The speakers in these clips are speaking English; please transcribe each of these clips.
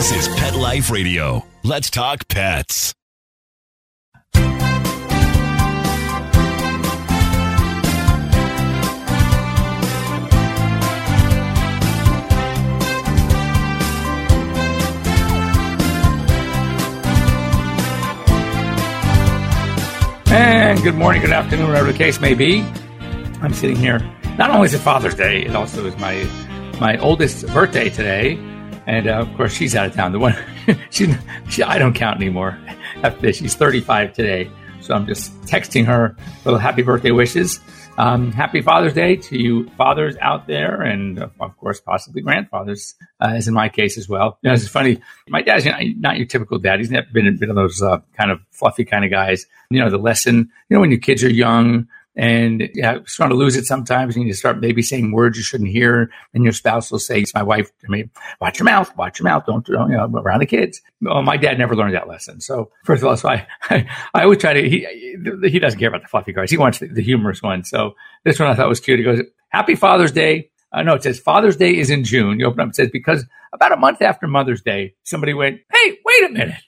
This is Pet Life Radio. Let's talk pets. And good morning, good afternoon, whatever the case may be. I'm sitting here. Not only is it Father's Day, it also is my my oldest birthday today, and uh, of course she's out of town. The one she, she I don't count anymore. She's 35 today, so I'm just texting her little happy birthday wishes. Um, happy Father's Day to you fathers out there, and of course, possibly grandfathers, uh, as in my case as well. You know, it's funny. My dad's you know, not your typical dad. He's never been, been one of those uh, kind of fluffy kind of guys. You know, the lesson, you know, when your kids are young, and yeah, starting to lose it sometimes. And you start maybe saying words you shouldn't hear, and your spouse will say, It's "My wife, I mean, watch your mouth, watch your mouth, don't, don't you know around the kids." Well, my dad never learned that lesson. So first of all, so I, I, I always try to. He he doesn't care about the fluffy cards. He wants the, the humorous one. So this one I thought was cute. He goes, "Happy Father's Day." Uh, no, it says Father's Day is in June. You open up, it says because about a month after Mother's Day, somebody went, "Hey, wait a minute."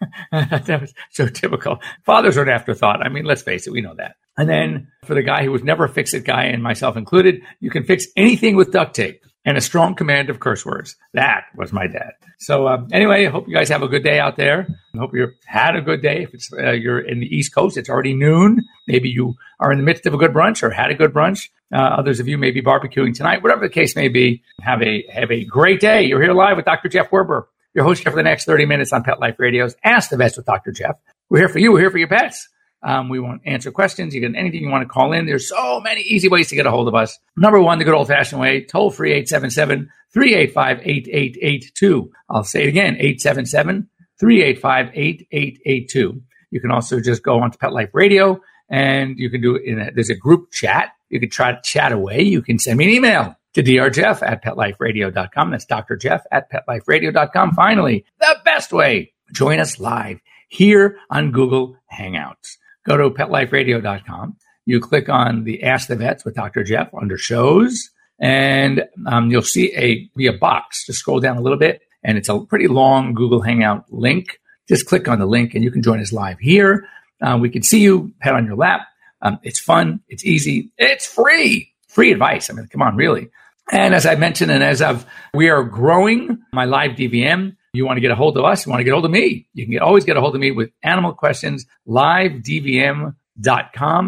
that was so typical. Fathers are an afterthought. I mean, let's face it, we know that. And then for the guy who was never a fix it guy, and myself included, you can fix anything with duct tape and a strong command of curse words. That was my dad. So um, anyway, I hope you guys have a good day out there. I hope you had a good day. If it's uh, you're in the East Coast, it's already noon. Maybe you are in the midst of a good brunch or had a good brunch. Uh, others of you may be barbecuing tonight. Whatever the case may be, have a have a great day. You're here live with Dr. Jeff Werber, your host here for the next 30 minutes on Pet Life Radio's Ask the Vets with Dr. Jeff. We're here for you. We're here for your pets. Um, we want to answer questions. You can anything you want to call in. There's so many easy ways to get a hold of us. Number one, the good old fashioned way, toll free 877 385 8882. I'll say it again 877 385 8882. You can also just go onto Pet Life Radio and you can do it in a, there's a group chat. You can try to chat away. You can send me an email to drjeff at petliferadio.com. That's Dr. Jeff at petliferadio.com. Finally, the best way, join us live here on Google Hangouts go to petliferadio.com. You click on the Ask the Vets with Dr. Jeff under shows, and um, you'll see a be a box. Just scroll down a little bit, and it's a pretty long Google Hangout link. Just click on the link, and you can join us live here. Uh, we can see you, pet on your lap. Um, it's fun. It's easy. It's free. Free advice. I mean, come on, really. And as I mentioned, and as I've, we are growing my live DVM. You want to get a hold of us, you want to get a hold of me. You can get, always get a hold of me with animal questions, livedvm.com,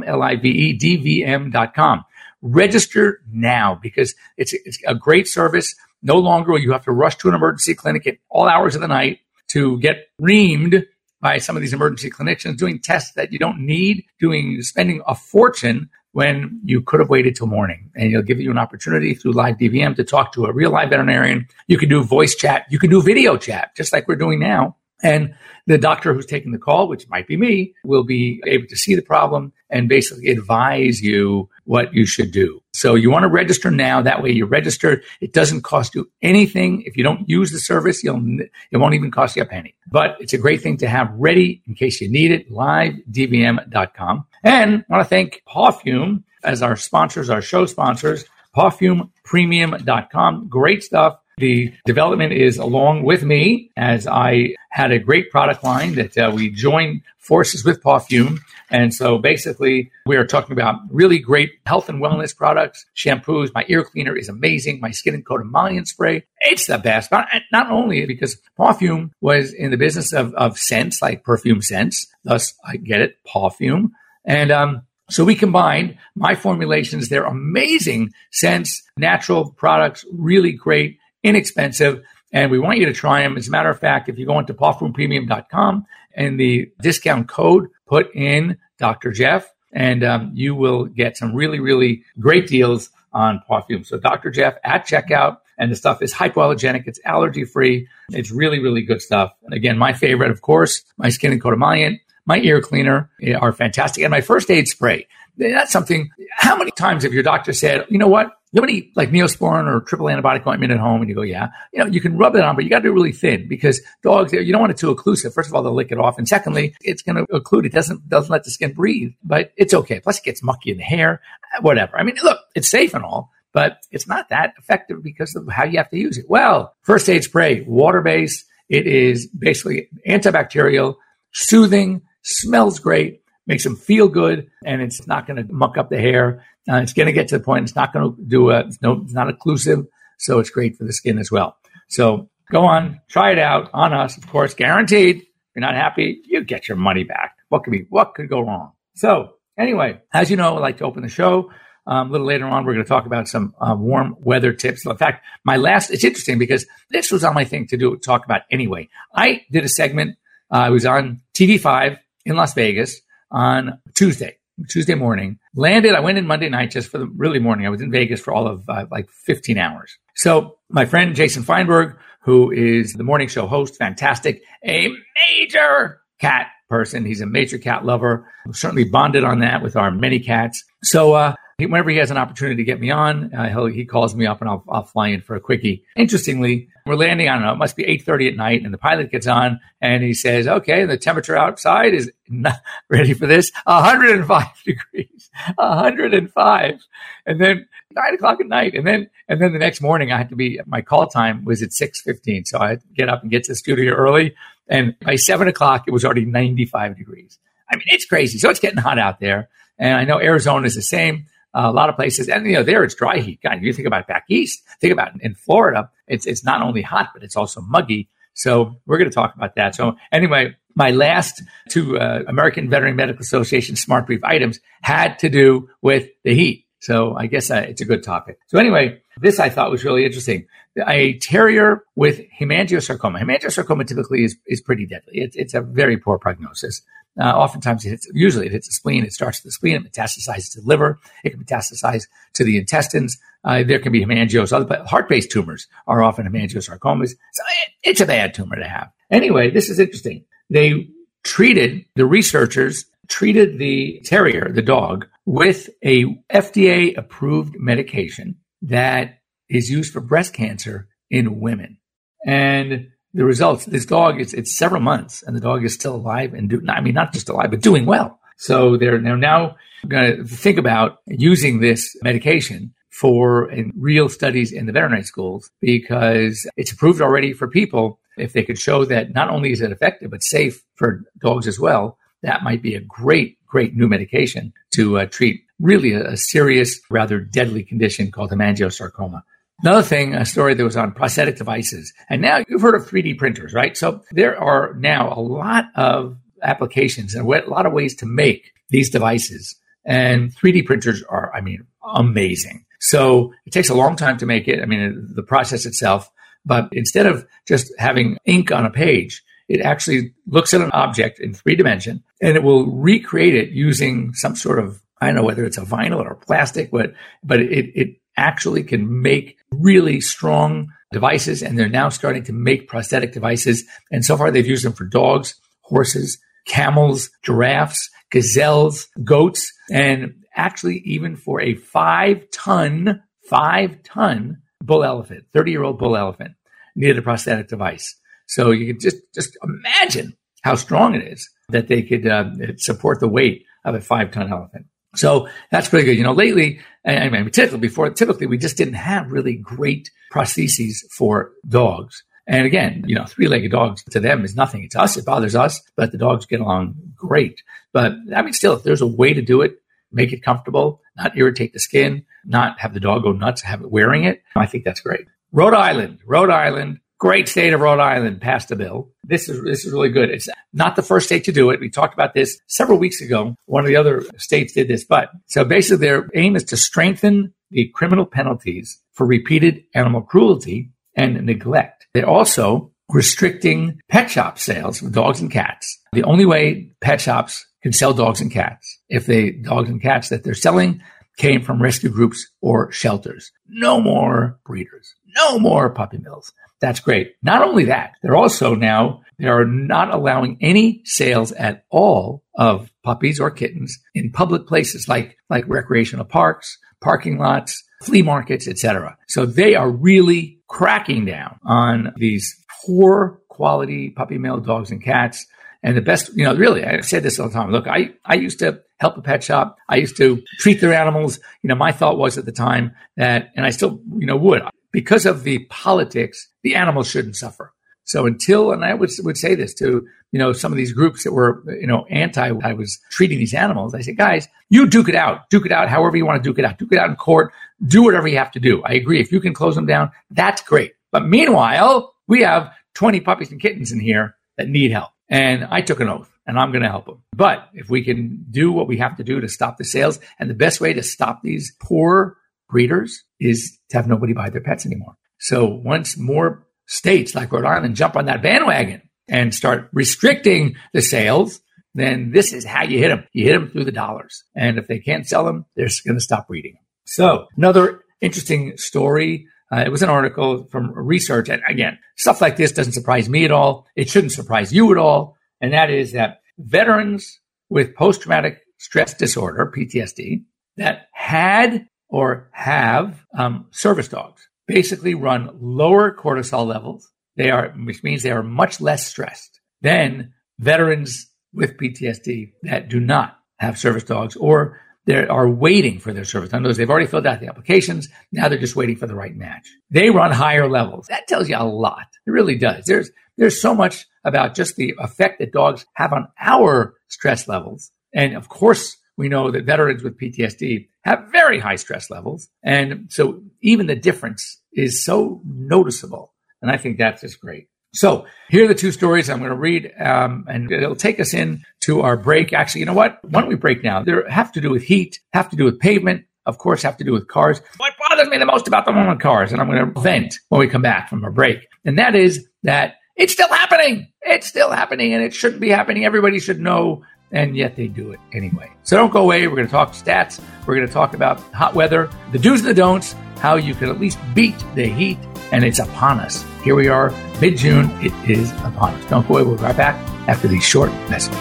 L-I-V-E, D-V-M.com. Register now because it's, it's a great service. No longer will you have to rush to an emergency clinic at all hours of the night to get reamed by some of these emergency clinicians doing tests that you don't need, doing spending a fortune when you could have waited till morning. And he'll give you an opportunity through live DVM to talk to a real live veterinarian. You can do voice chat. You can do video chat, just like we're doing now. And the doctor who's taking the call, which might be me, will be able to see the problem and basically advise you what you should do. So you want to register now. That way you register. It doesn't cost you anything. If you don't use the service, you'll, it won't even cost you a penny. But it's a great thing to have ready in case you need it. LiveDVM.com. And I want to thank Pawfume as our sponsors, our show sponsors. PawfumePremium.com. Great stuff. The development is along with me as I had a great product line that uh, we joined forces with Pawfume. And so basically, we are talking about really great health and wellness products, shampoos. My ear cleaner is amazing. My skin and coat emollient spray, it's the best. Not, not only because Pawfume was in the business of, of scents, like perfume scents. Thus, I get it, Pawfume. And um, so we combined my formulations. They're amazing scents, natural products, really great inexpensive, and we want you to try them. As a matter of fact, if you go into pawfumepremium.com and the discount code, put in Dr. Jeff, and um, you will get some really, really great deals on perfume. So Dr. Jeff at checkout, and the stuff is hypoallergenic. It's allergy free. It's really, really good stuff. And again, my favorite, of course, my skin and coat emollient, my ear cleaner are fantastic, and my first aid spray. That's something. How many times have your doctor said, you know what? You have any like Neosporin or triple antibiotic ointment at home? And you go, yeah. You know, you can rub it on, but you got to do it really thin because dogs, you don't want it too occlusive. First of all, they'll lick it off. And secondly, it's going to occlude. It doesn't, doesn't let the skin breathe, but it's okay. Plus it gets mucky in the hair, whatever. I mean, look, it's safe and all, but it's not that effective because of how you have to use it. Well, first aid spray, water based. It is basically antibacterial, soothing, smells great, makes them feel good, and it's not going to muck up the hair. Uh, it's going to get to the point. It's not going to do a, it's no, it's not occlusive. So it's great for the skin as well. So go on, try it out on us, of course, guaranteed. If you're not happy, you get your money back. What could be, what could go wrong? So anyway, as you know, I like to open the show. Um, a little later on, we're going to talk about some uh, warm weather tips. In fact, my last, it's interesting because this was on my thing to do, talk about anyway. I did a segment. Uh, I was on TV5 in Las Vegas on Tuesday, Tuesday morning. Landed, I went in Monday night just for the really morning. I was in Vegas for all of uh, like 15 hours. So my friend Jason Feinberg, who is the morning show host, fantastic, a major cat person. He's a major cat lover. We're certainly bonded on that with our many cats. So, uh, whenever he has an opportunity to get me on, uh, he calls me up and I'll, I'll fly in for a quickie. Interestingly, we're landing, I don't know, it must be 8.30 at night and the pilot gets on and he says, okay, the temperature outside is not ready for this, 105 degrees, 105. And then nine o'clock at night. And then, and then the next morning I had to be, my call time was at 6.15. So I had to get up and get to the studio early. And by seven o'clock, it was already 95 degrees. I mean, it's crazy. So it's getting hot out there. And I know Arizona is the same. A lot of places, and you know, there it's dry heat. God, you think about back east, think about in Florida, it's it's not only hot, but it's also muggy. So we're going to talk about that. So anyway, my last two uh, American Veterinary Medical Association Smart Brief items had to do with the heat. So I guess uh, it's a good topic. So anyway, this I thought was really interesting. A terrier with hemangiosarcoma. Hemangiosarcoma typically is, is pretty deadly. It's a very poor prognosis. Uh, oftentimes, it hits, usually it hits the spleen. It starts at the spleen. It metastasizes to the liver. It can metastasize to the intestines. Uh, there can be hemangios. Other heart-based tumors are often hemangiosarcomas. So it, it's a bad tumor to have. Anyway, this is interesting. They treated the researchers treated the terrier, the dog, with a FDA approved medication that is used for breast cancer in women. And the results, this dog, it's, it's several months and the dog is still alive and do, I mean, not just alive, but doing well. So they're now, now going to think about using this medication for real studies in the veterinary schools because it's approved already for people. If they could show that not only is it effective, but safe for dogs as well, that might be a great, great new medication to uh, treat really a, a, serious, rather deadly condition called hemangiosarcoma. Another thing, a story that was on prosthetic devices. And now you've heard of 3D printers, right? So there are now a lot of applications and a lot of ways to make these devices. And 3D printers are, I mean, amazing. So it takes a long time to make it. I mean, the process itself, but instead of just having ink on a page, it actually looks at an object in three dimension and it will recreate it using some sort of I don't know whether it's a vinyl or plastic, but but it it actually can make really strong devices, and they're now starting to make prosthetic devices. And so far, they've used them for dogs, horses, camels, giraffes, gazelles, goats, and actually even for a five ton, five ton bull elephant, 30 year old bull elephant needed a prosthetic device. So you can just, just imagine how strong it is that they could uh, support the weight of a five ton elephant. So that's pretty good. You know, lately, I mean, typically before, typically we just didn't have really great prostheses for dogs. And again, you know, three-legged dogs to them is nothing. It's us. It bothers us, but the dogs get along great. But I mean, still, if there's a way to do it, make it comfortable, not irritate the skin, not have the dog go nuts, have it wearing it, I think that's great. Rhode Island, Rhode Island Great state of Rhode Island passed a bill. This is this is really good. It's not the first state to do it. We talked about this several weeks ago. One of the other states did this, but so basically their aim is to strengthen the criminal penalties for repeated animal cruelty and neglect. They're also restricting pet shop sales of dogs and cats. The only way pet shops can sell dogs and cats if they dogs and cats that they're selling came from rescue groups or shelters. No more breeders. No more puppy mills. That's great. Not only that, they're also now, they are not allowing any sales at all of puppies or kittens in public places like, like recreational parks, parking lots, flea markets, etc. So they are really cracking down on these poor quality puppy mill dogs and cats. And the best, you know, really, I said this all the time. Look, I, I used to help a pet shop. I used to treat their animals. You know, my thought was at the time that, and I still, you know, would, because of the politics, the animals shouldn't suffer. So until, and I would, would say this to, you know, some of these groups that were, you know, anti, I was treating these animals. I said, guys, you duke it out, duke it out however you want to duke it out, duke it out in court, do whatever you have to do. I agree. If you can close them down, that's great. But meanwhile, we have 20 puppies and kittens in here that need help. And I took an oath and I'm going to help them. But if we can do what we have to do to stop the sales, and the best way to stop these poor breeders is to have nobody buy their pets anymore. So once more states like Rhode Island jump on that bandwagon and start restricting the sales, then this is how you hit them. You hit them through the dollars. And if they can't sell them, they're going to stop breeding. So another interesting story. Uh, it was an article from research. And again, stuff like this doesn't surprise me at all. It shouldn't surprise you at all. And that is that veterans with post traumatic stress disorder, PTSD, that had or have um, service dogs basically run lower cortisol levels. They are, which means they are much less stressed than veterans with PTSD that do not have service dogs or they are waiting for their service. In other words, they've already filled out the applications. Now they're just waiting for the right match. They run higher levels. That tells you a lot. It really does. There's, there's so much about just the effect that dogs have on our stress levels. And of course, we know that veterans with PTSD have very high stress levels. And so even the difference is so noticeable. And I think that's just great. So here are the two stories I'm going to read, um, and it'll take us in to our break. Actually, you know what? Why don't we break now? They have to do with heat, have to do with pavement, of course, have to do with cars. What bothers me the most about the moment cars, and I'm going to vent when we come back from our break, and that is that it's still happening. It's still happening, and it shouldn't be happening. Everybody should know and yet they do it anyway. So don't go away. We're going to talk stats. We're going to talk about hot weather, the do's and the don'ts, how you can at least beat the heat, and it's upon us. Here we are, mid June. It is upon us. Don't go away. We'll be right back after these short messages.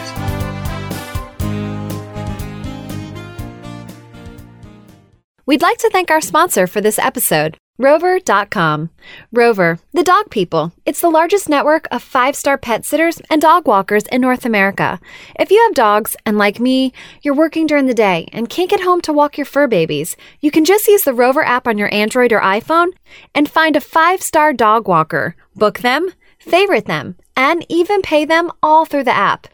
We'd like to thank our sponsor for this episode. Rover.com. Rover, the dog people. It's the largest network of five star pet sitters and dog walkers in North America. If you have dogs, and like me, you're working during the day and can't get home to walk your fur babies, you can just use the Rover app on your Android or iPhone and find a five star dog walker. Book them, favorite them, and even pay them all through the app.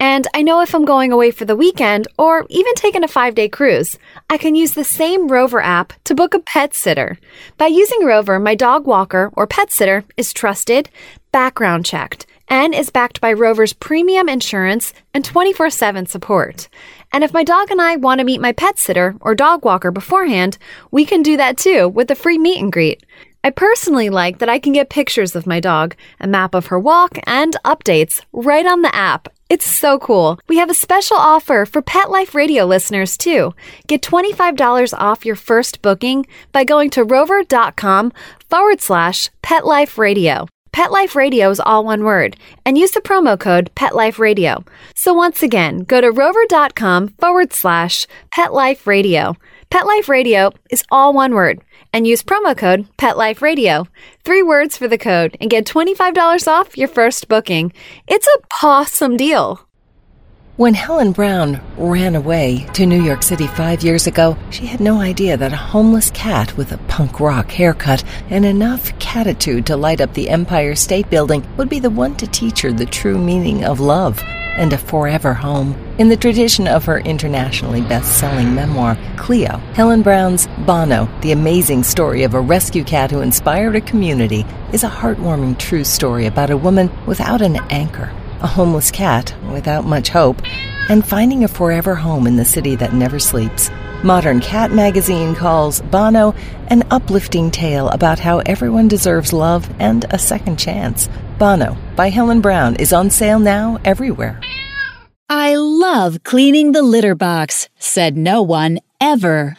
And I know if I'm going away for the weekend or even taking a five day cruise, I can use the same Rover app to book a pet sitter. By using Rover, my dog walker or pet sitter is trusted, background checked, and is backed by Rover's premium insurance and 24 7 support. And if my dog and I want to meet my pet sitter or dog walker beforehand, we can do that too with a free meet and greet. I personally like that I can get pictures of my dog, a map of her walk, and updates right on the app. It's so cool. We have a special offer for Pet Life Radio listeners too. Get $25 off your first booking by going to rover.com forward slash Pet Life Radio. Pet Life Radio is all one word and use the promo code Pet Life Radio. So once again, go to rover.com forward slash Pet Life Radio. Pet Life Radio is all one word and use promo code Pet Life PetLifeRadio. Three words for the code and get $25 off your first booking. It's a pawsome deal. When Helen Brown ran away to New York City five years ago, she had no idea that a homeless cat with a punk rock haircut and enough catitude to light up the Empire State Building would be the one to teach her the true meaning of love and a forever home. In the tradition of her internationally best selling memoir, Cleo, Helen Brown's Bono, the amazing story of a rescue cat who inspired a community, is a heartwarming true story about a woman without an anchor, a homeless cat without much hope, and finding a forever home in the city that never sleeps. Modern Cat magazine calls Bono an uplifting tale about how everyone deserves love and a second chance. Bono by Helen Brown is on sale now everywhere. I love cleaning the litter box, said no one ever.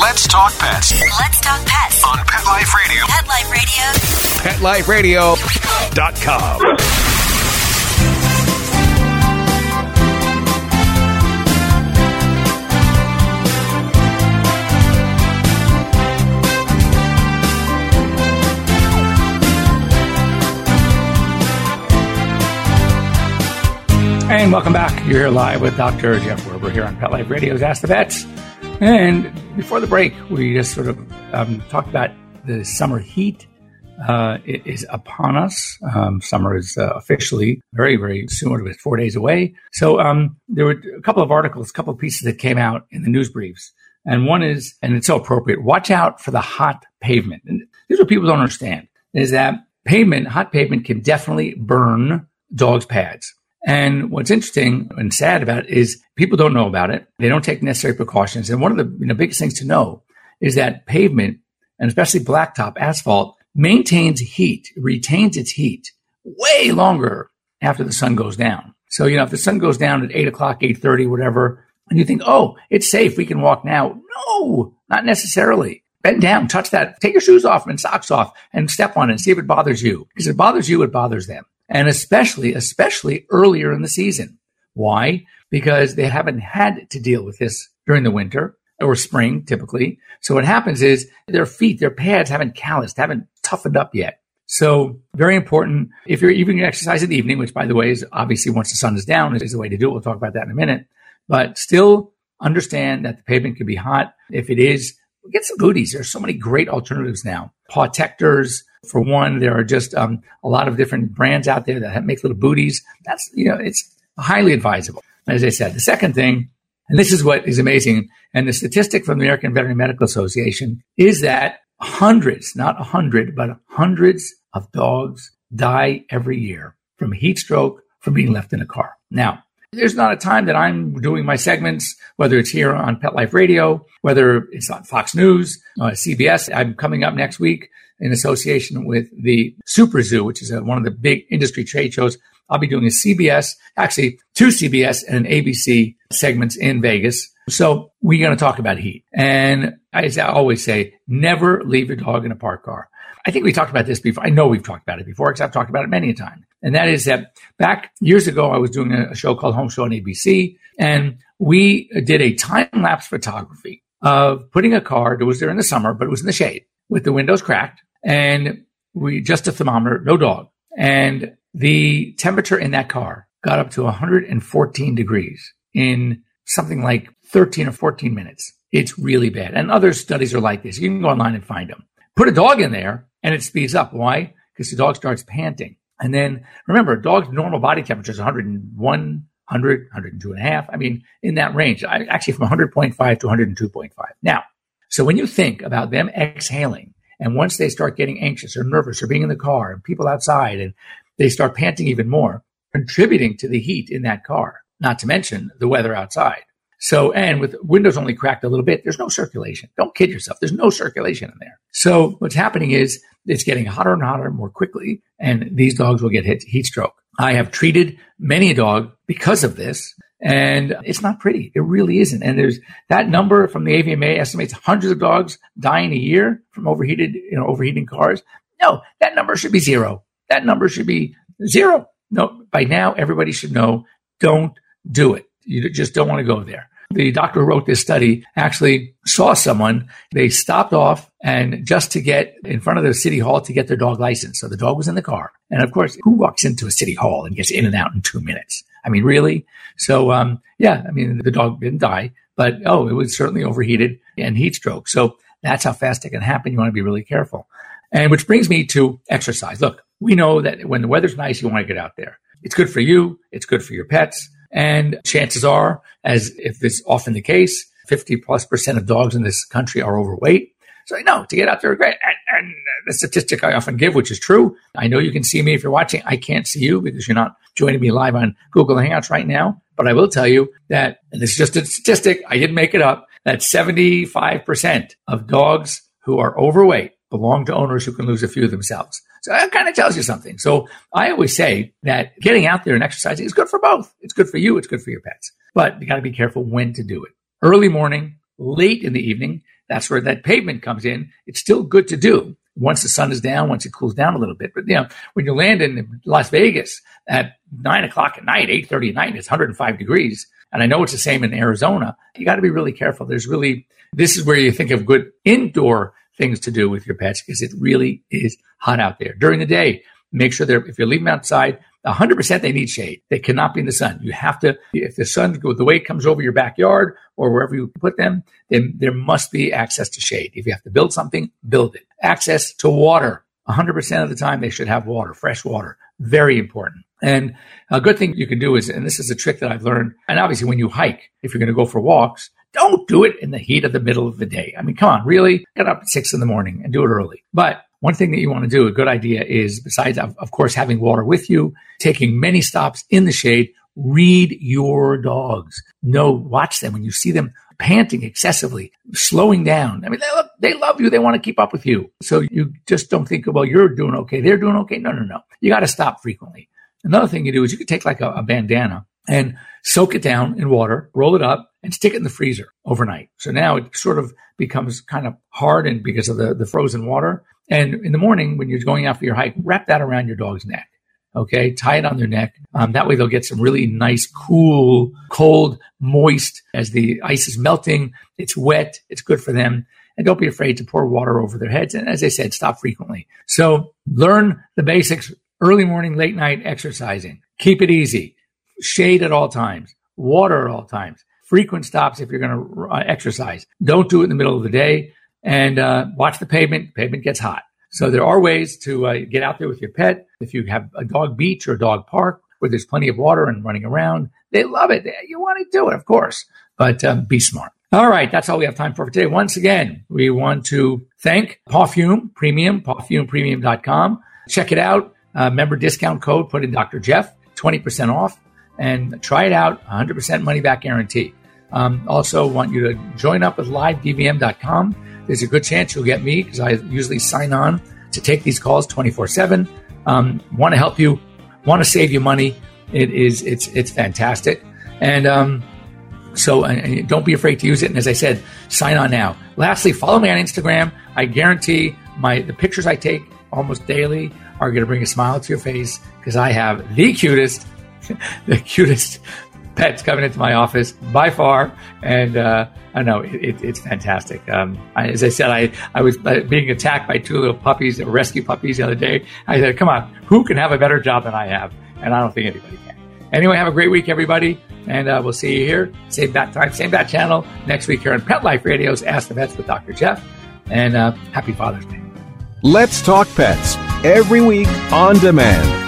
Let's talk pets Let's talk pets. on Pet Life Radio. Pet Life Radio. PetLifeRadio.com. And welcome back. You're here live with Dr. Jeff Werber here on Pet Life Radio's Ask the Vets. And before the break, we just sort of um, talked about the summer heat. Uh, it is upon us. Um, summer is uh, officially very, very soon. It's four days away. So um, there were a couple of articles, a couple of pieces that came out in the news briefs. And one is, and it's so appropriate, watch out for the hot pavement. And this is what people don't understand, is that pavement, hot pavement can definitely burn dogs' pads. And what's interesting and sad about it is people don't know about it. They don't take necessary precautions. And one of the you know, biggest things to know is that pavement, and especially blacktop asphalt, maintains heat, retains its heat way longer after the sun goes down. So, you know, if the sun goes down at eight o'clock, eight thirty, whatever, and you think, oh, it's safe, we can walk now. No, not necessarily. Bend down, touch that, take your shoes off and socks off and step on it and see if it bothers you. Because if it bothers you, it bothers them. And especially, especially earlier in the season. Why? Because they haven't had to deal with this during the winter or spring typically. So what happens is their feet, their pads haven't calloused, haven't toughened up yet. So very important. If you're even exercise in the evening, which by the way is obviously once the sun is down is the way to do it. We'll talk about that in a minute, but still understand that the pavement can be hot. If it is, get some booties. There's so many great alternatives now. Protectors, for one, there are just um, a lot of different brands out there that make little booties. That's, you know, it's highly advisable. As I said, the second thing, and this is what is amazing, and the statistic from the American Veterinary Medical Association is that hundreds, not a hundred, but hundreds of dogs die every year from heat stroke from being left in a car. Now, there's not a time that I'm doing my segments, whether it's here on Pet Life Radio, whether it's on Fox News, uh, CBS. I'm coming up next week in association with the Super Zoo, which is a, one of the big industry trade shows. I'll be doing a CBS, actually two CBS and an ABC segments in Vegas. So we're going to talk about heat. And as I always say, never leave your dog in a parked car. I think we talked about this before. I know we've talked about it before because I've talked about it many a time. And that is that back years ago, I was doing a show called Home Show on ABC and we did a time lapse photography of putting a car that was there in the summer, but it was in the shade with the windows cracked and we just a thermometer, no dog. And the temperature in that car got up to 114 degrees in something like 13 or 14 minutes. It's really bad. And other studies are like this. You can go online and find them. Put a dog in there and it speeds up. Why? Because the dog starts panting. And then remember, a dog's normal body temperature is 101, 100, 102 and a half. I mean, in that range, actually from 100.5 to 102.5. Now, so when you think about them exhaling, and once they start getting anxious or nervous or being in the car and people outside and they start panting even more, contributing to the heat in that car, not to mention the weather outside. So, and with windows only cracked a little bit, there's no circulation. Don't kid yourself. There's no circulation in there. So what's happening is it's getting hotter and hotter more quickly, and these dogs will get hit, heat stroke. I have treated many a dog because of this, and it's not pretty. It really isn't. And there's that number from the AVMA estimates hundreds of dogs dying a year from overheated, you know, overheating cars. No, that number should be zero. That number should be zero. No, by now everybody should know don't do it. You just don't want to go there. The doctor who wrote this study actually saw someone. They stopped off and just to get in front of the city hall to get their dog license. So the dog was in the car. And of course, who walks into a city hall and gets in and out in two minutes? I mean, really? So, um, yeah, I mean, the dog didn't die, but oh, it was certainly overheated and heat stroke. So that's how fast it can happen. You want to be really careful. And which brings me to exercise. Look, we know that when the weather's nice, you want to get out there. It's good for you. It's good for your pets. And chances are, as if it's often the case, 50 plus percent of dogs in this country are overweight. So no, to get out there, great. And, and the statistic I often give, which is true. I know you can see me if you're watching. I can't see you because you're not joining me live on Google Hangouts right now. But I will tell you that, and this is just a statistic, I didn't make it up, that 75% of dogs who are overweight belong to owners who can lose a few themselves. So that kind of tells you something. So I always say that getting out there and exercising is good for both. It's good for you. It's good for your pets, but you got to be careful when to do it. Early morning, late in the evening. That's where that pavement comes in. It's still good to do once the sun is down, once it cools down a little bit. But you know, when you land in Las Vegas at nine o'clock at night, eight thirty at night, it's 105 degrees, and I know it's the same in Arizona. You got to be really careful. There's really this is where you think of good indoor things to do with your pets because it really is hot out there during the day. Make sure they're if you're leaving them outside, 100% they need shade. They cannot be in the sun. You have to, if the sun, the way it comes over your backyard or wherever you put them, then there must be access to shade. If you have to build something, build it. Access to water. 100% of the time they should have water, fresh water. Very important. And a good thing you can do is, and this is a trick that I've learned, and obviously when you hike, if you're going to go for walks, don't do it in the heat of the middle of the day. I mean, come on, really? Get up at six in the morning and do it early. But one thing that you want to do, a good idea is besides, of, of course, having water with you, taking many stops in the shade, read your dogs. No, watch them when you see them panting excessively, slowing down. I mean, they love, they love you. They want to keep up with you. So you just don't think, oh, well, you're doing okay. They're doing okay. No, no, no. You got to stop frequently. Another thing you do is you could take like a, a bandana and soak it down in water, roll it up, and stick it in the freezer overnight. So now it sort of becomes kind of hard and because of the, the frozen water. And in the morning, when you're going out for your hike, wrap that around your dog's neck. Okay, tie it on their neck. Um, that way, they'll get some really nice, cool, cold, moist. As the ice is melting, it's wet. It's good for them. And don't be afraid to pour water over their heads. And as I said, stop frequently. So learn the basics: early morning, late night exercising. Keep it easy. Shade at all times. Water at all times. Frequent stops if you're going to uh, exercise. Don't do it in the middle of the day and uh, watch the pavement. Pavement gets hot. So there are ways to uh, get out there with your pet. If you have a dog beach or a dog park where there's plenty of water and running around, they love it. You want to do it, of course, but um, be smart. All right, that's all we have time for, today. Once again, we want to thank Pawfume Premium, pawfumepremium.com. Check it out. Uh, member discount code, put in Dr. Jeff, 20% off, and try it out. 100% money back guarantee. Um, also, want you to join up with livedvm.com there's a good chance you'll get me because I usually sign on to take these calls 24 7. Um, want to help you, want to save you money. It is, it's, it's fantastic. And, um, so and don't be afraid to use it. And as I said, sign on now. Lastly, follow me on Instagram. I guarantee my the pictures I take almost daily are going to bring a smile to your face because I have the cutest, the cutest pets coming into my office by far, and uh, I know it, it, it's fantastic. Um, I, as I said, I, I was uh, being attacked by two little puppies, rescue puppies, the other day. I said, "Come on, who can have a better job than I have?" And I don't think anybody can. Anyway, have a great week, everybody, and uh, we'll see you here, same bat time, same bat channel next week here on Pet Life Radio's Ask the Vets with Dr. Jeff. And uh, happy Father's Day. Let's talk pets every week on demand,